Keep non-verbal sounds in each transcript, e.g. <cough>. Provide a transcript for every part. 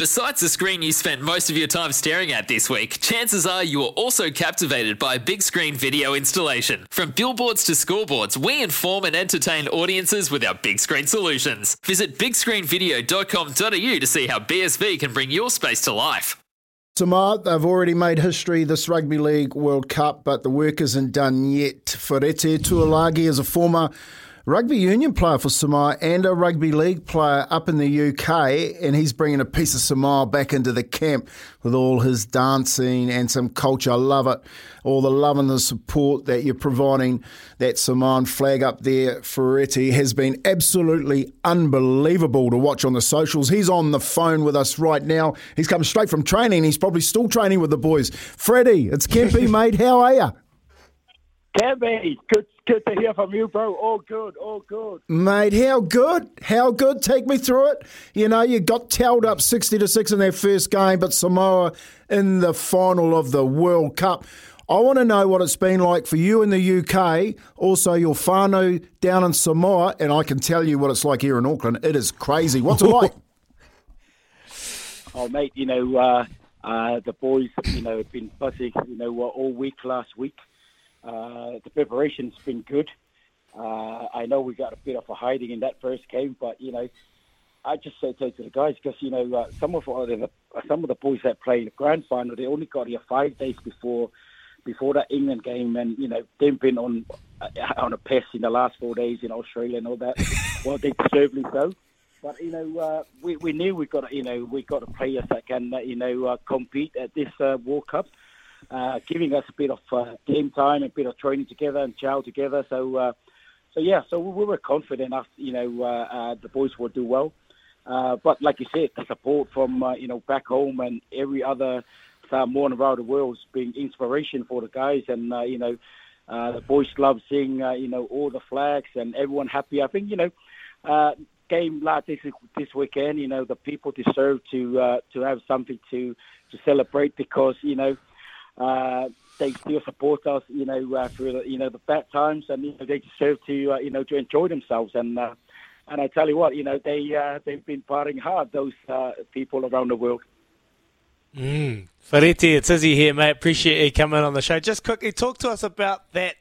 Besides the screen you spent most of your time staring at this week, chances are you are also captivated by a big screen video installation. From billboards to scoreboards, we inform and entertain audiences with our big screen solutions. Visit bigscreenvideo.com.au to see how BSV can bring your space to life. Samoa, they've already made history this Rugby League World Cup, but the work isn't done yet. Fereti Tuilagi is a former rugby union player for Samoa and a rugby league player up in the UK, and he's bringing a piece of Samoa back into the camp with all his dancing and some culture. I love it. All the love and the support that you're providing. That Samoan flag up there, Fereti, has been absolutely unbelievable to watch on the socials. He's on the phone with us right now. He's come straight from training. He's probably still training with the boys. Freddie, it's Kempy, <laughs> mate. How are you? Kempy, good good to hear from you, bro. All good, all good. Mate, how good? How good? Take me through it. You know, you got towed up 60 to 6 in their first game, but Samoa in the final of the World Cup. I want to know what it's been like for you in the UK, also your whānau down in Samoa, and I can tell you what it's like here in Auckland. It is crazy. What's it <laughs> like? oh, mate, you know, uh, uh, the boys, you know, have been buzzing, you know, all week last week. Uh, the preparation's been good. Uh, I know we got a bit of a hiding in that first game, but you know, I just say to the guys because you know uh, some of the some of the boys that played the grand final, they only got here five days before before that England game, and you know they've been on uh, on a piss in the last four days in Australia and all that. <laughs> well, they deservedly so. But you know, uh, we we knew we got you know we got players that can uh, you know uh, compete at this uh, World Cup uh, giving us a bit of uh, game time, a bit of training together and chow together. So, uh, so yeah, so we were confident enough, you know, uh, uh, the boys would do well. Uh, but like you said, the support from you know back home and every other Samoan around the world has been inspiration for the guys, and you know uh, the boys love seeing you know all the flags and everyone happy. I think you know uh, game like this this weekend, you know the people deserve to to have something to to celebrate because you know uh, they still support us, you know, uh, through the, you know the bad times, and you know, they deserve to uh, you know to enjoy themselves. And uh, and I tell you what, you know, they uh, they've been partying hard. Those uh, people around the world. Mm. Fereti, it's Izzy here, mate. Appreciate you coming on the show. Just quickly talk to us about that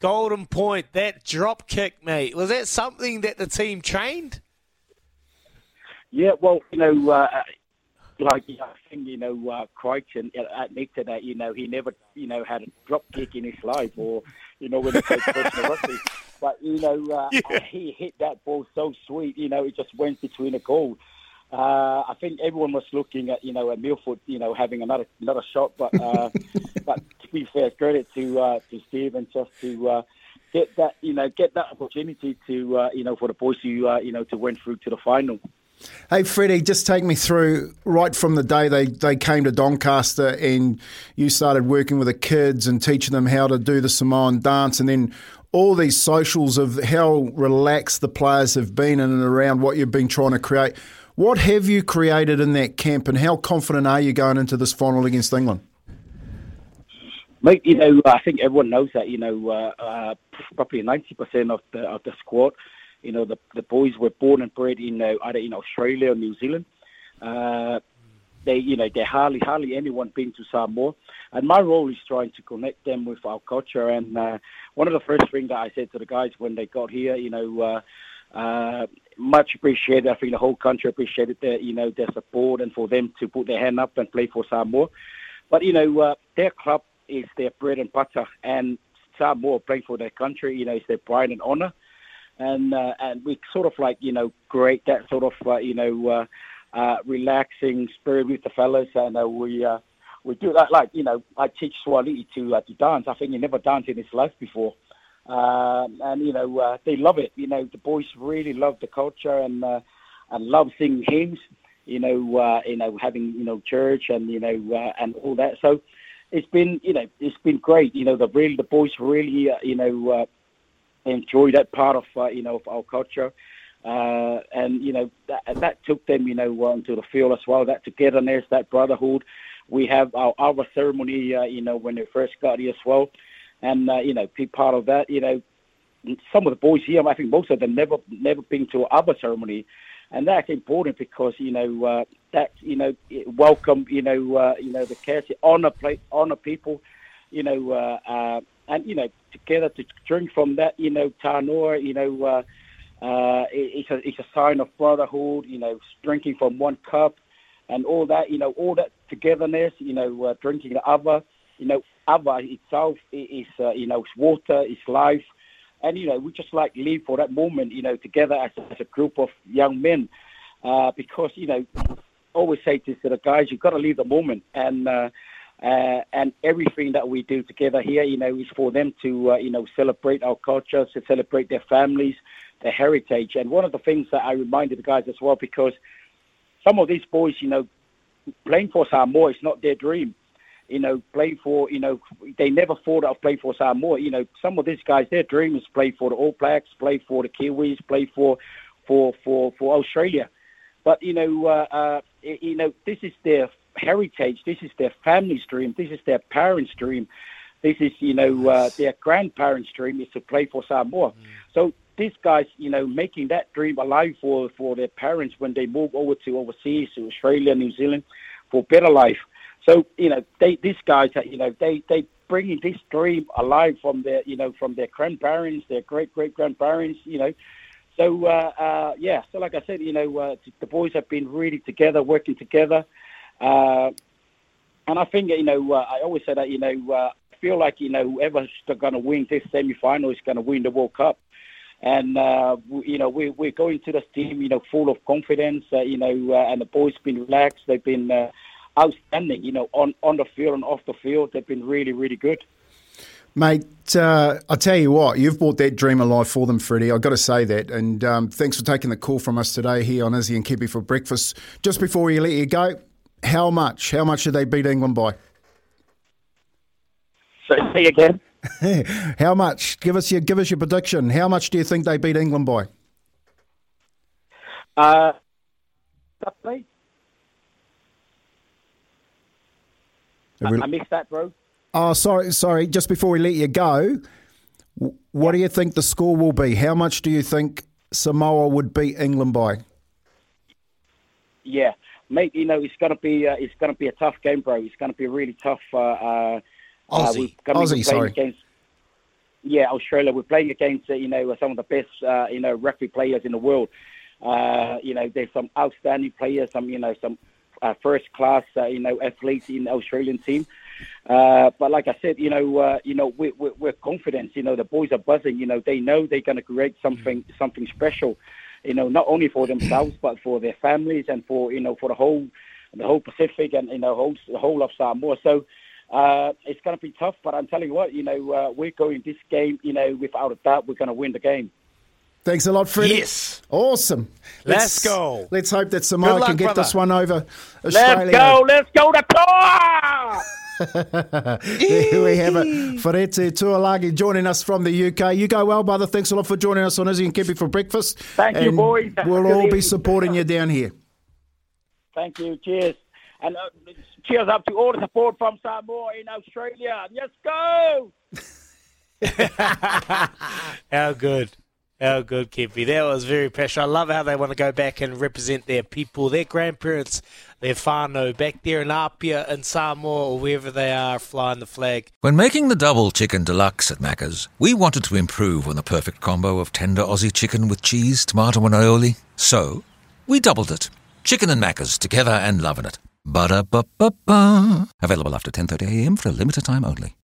golden point, that drop kick, mate. Was that something that the team trained? Yeah, well, you know, uh, like I think you know uh, Crichton admitted that you know he never you know had a drop kick in his life or you know when he played professional rugby, but you know uh, yeah. he hit that ball so sweet. You know it just went between the goal. Uh, I think everyone was looking at you know at Milford you know having another another shot, but uh, but to be fair, credit to uh, to Stephen just to. Uh, Get that, you know, get that opportunity to, uh, you know, for the boys to, uh, you know, to win through to the final. Hey, Freddie, just take me through right from the day they, they came to Doncaster and you started working with the kids and teaching them how to do the Samoan dance, and then all these socials of how relaxed the players have been in and around what you've been trying to create. What have you created in that camp, and how confident are you going into this final against England? Mate, you know, I think everyone knows that. You know, uh, uh, probably ninety percent of the of the squad you know, the the boys were born and bred in uh, either in Australia or New Zealand. Uh, they, you know, they hardly hardly anyone been to Samoa, and my role is trying to connect them with our culture. And uh, one of the first things that I said to the guys when they got here, you know. Uh, uh, much appreciated. I think the whole country appreciated their, you know, their support and for them to put their hand up and play for Samoa. But you know, uh, their club is their bread and butter, and Samoa playing for their country, you know, is their pride and honor and uh, and we sort of like you know create that sort of uh, you know uh, uh, relaxing spirit with the fellas, and uh, we uh, we do that like you know I teach Swahili to uh, to dance. I think he never danced in his life before, uh, and you know uh, they love it. You know the boys really love the culture and uh, and love singing hymns. You know, uh, you know having you know church and you know uh, and all that. So it's been you know it's been great. You know the really the boys really uh, you know. Uh, enjoy that part of uh, you know of our culture. Uh, and you know that, that took them, you know, onto the field as well. That togetherness, that brotherhood. We have our our ceremony, uh, you know, when they first got here as well, and uh, you know, be part of that. You know, some of the boys here, I think most of them never never been to our ceremony, and that's important because you know uh, that you know welcome, you know, uh, you know the care, honor, play, honor people, you know, uh, uh, and you know together to drink from that, you know, tanoa, you know. Uh, uh, it, it's a it's a sign of brotherhood, you know, drinking from one cup, and all that, you know, all that togetherness, you know, uh, drinking the other, you know, other itself is, uh, you know, it's water, it's life, and you know, we just like live for that moment, you know, together as, as a group of young men, uh, because you know, always say this to the guys, you've got to live the moment, and. Uh, uh, and everything that we do together here, you know, is for them to, uh, you know, celebrate our culture, to celebrate their families, their heritage. And one of the things that I reminded the guys as well, because some of these boys, you know, playing for Samoa is not their dream. You know, playing for, you know, they never thought of playing for Samoa. You know, some of these guys, their dream is play for the All Blacks, play for the Kiwis, play for, for, for, for Australia. But you know, uh, uh, you know, this is their heritage. This is their family's dream. This is their parents' dream. This is, you know, uh, their grandparents' dream is to play for Samoa. Mm. So these guys, you know, making that dream alive for, for their parents when they move over to overseas, to Australia, New Zealand, for better life. So, you know, they these guys, you know, they they bringing this dream alive from their, you know, from their grandparents, their great great grandparents, you know. So uh, uh, yeah, so like I said, you know, uh, the boys have been really together, working together, uh, and I think you know, uh, I always say that you know, uh, I feel like you know, whoever's going to win this semi-final is going to win the World Cup. And uh, you know we we're going to this team, you know, full of confidence. Uh, you know, uh, and the boys been relaxed. They've been uh, outstanding. You know, on on the field and off the field, they've been really really good. Mate, uh, I tell you what, you've brought that dream alive for them, Freddie. I've got to say that. And um, thanks for taking the call from us today here on Izzy and Kepi for breakfast. Just before we let you go, how much? How much did they beat England by? So say again. <laughs> How much? Give us your give us your prediction. How much do you think they beat England by? Uh, I, I missed that, bro. Oh, sorry, sorry. Just before we let you go, what do you think the score will be? How much do you think Samoa would beat England by? Yeah, mate. You know it's gonna be uh, it's gonna be a tough game, bro. It's gonna be a really tough. Uh, uh, Aussie, uh, Aussie, sorry. Against, yeah, Australia. We're playing against uh, you know some of the best uh, you know rugby players in the world. Uh, you know, there's some outstanding players, some you know some uh, first class uh, you know athletes in the Australian team. Uh, but like I said, you know, uh, you know, we, we, we're confident. You know, the boys are buzzing. You know, they know they're going to create something something special. You know, not only for themselves but for their families and for you know for the whole the whole Pacific and you know whole the whole of Samoa. So uh, it's going to be tough, but I'm telling you what, you know, uh, we're going this game, you know, without a doubt, we're going to win the game. Thanks a lot, Freddie. Yes. Awesome. Let's, let's go. Let's hope that Samoa luck, can get brother. this one over Australia. Let's go. Let's go to Toa! <laughs> there we have it. Fereti Tuilagi joining us from the UK. You go well, brother. Thanks a lot for joining us on Izzy and Kepi for breakfast. Thank and you, boys. We'll all be supporting you down here. Thank you. Cheers. And uh, cheers up to all the support from Samoa in Australia. Let's go! <laughs> How good. How good, Kepi. That was very passionate. I love how they want to go back and represent their people, their grandparents, their whānau, back there in Apia and Samoa or wherever they are flying the flag. When making the double chicken deluxe at Macca's, we wanted to improve on the perfect combo of tender Aussie chicken with cheese, tomato and aioli. So, we doubled it. Chicken and Macca's together and loving it. Ba-da-ba-ba-ba. Available after 10.30am for a limited time only.